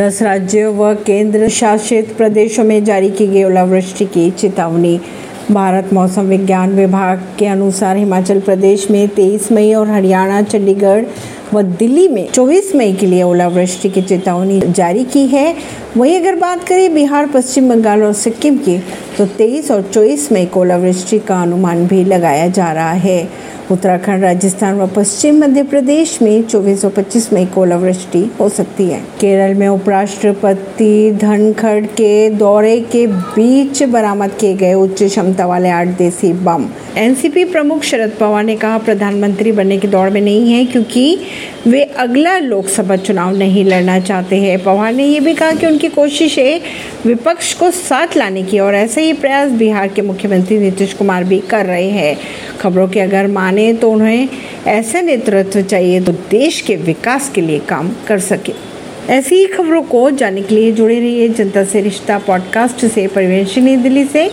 दस राज्यों व केंद्र शासित प्रदेशों में जारी की गई ओलावृष्टि की चेतावनी। भारत मौसम विज्ञान विभाग के अनुसार हिमाचल प्रदेश में 23 मई और हरियाणा, चंडीगढ़ व दिल्ली में 24 मई के लिए ओलावृष्टि की चेतावनी जारी की है। वहीं अगर बात करें बिहार, पश्चिम बंगाल और सिक्किम की तो 23 और 24 मई को ओलावृष्टि का अनुमान भी लगाया जा रहा है। उत्तराखंड, राजस्थान व पश्चिम मध्य प्रदेश में 24 और 25 मई को ओलावृष्टि हो सकती है। केरल में उपराष्ट्रपति धनखड़ के दौरे के बीच बरामद किए गए उच्च क्षमता वाले आठ देसी बम। एनसीपी प्रमुख शरद पवार ने कहा, प्रधानमंत्री बनने की दौड़ में नहीं है क्योंकि वे अगला लोकसभा चुनाव नहीं लड़ना चाहते हैं। पवार ने यह भी कहा कि उनकी कोशिश है विपक्ष को साथ लाने की और ऐसे ही प्रयास बिहार के मुख्यमंत्री नीतीश कुमार भी कर रहे हैं। खबरों के अगर माने तो उन्हें ऐसा नेतृत्व चाहिए तो देश के विकास के लिए काम कर सके। ऐसी ही खबरों को जानने के लिए जुड़े रहिए जनता से रिश्ता पॉडकास्ट से। परिवेश दिल्ली से।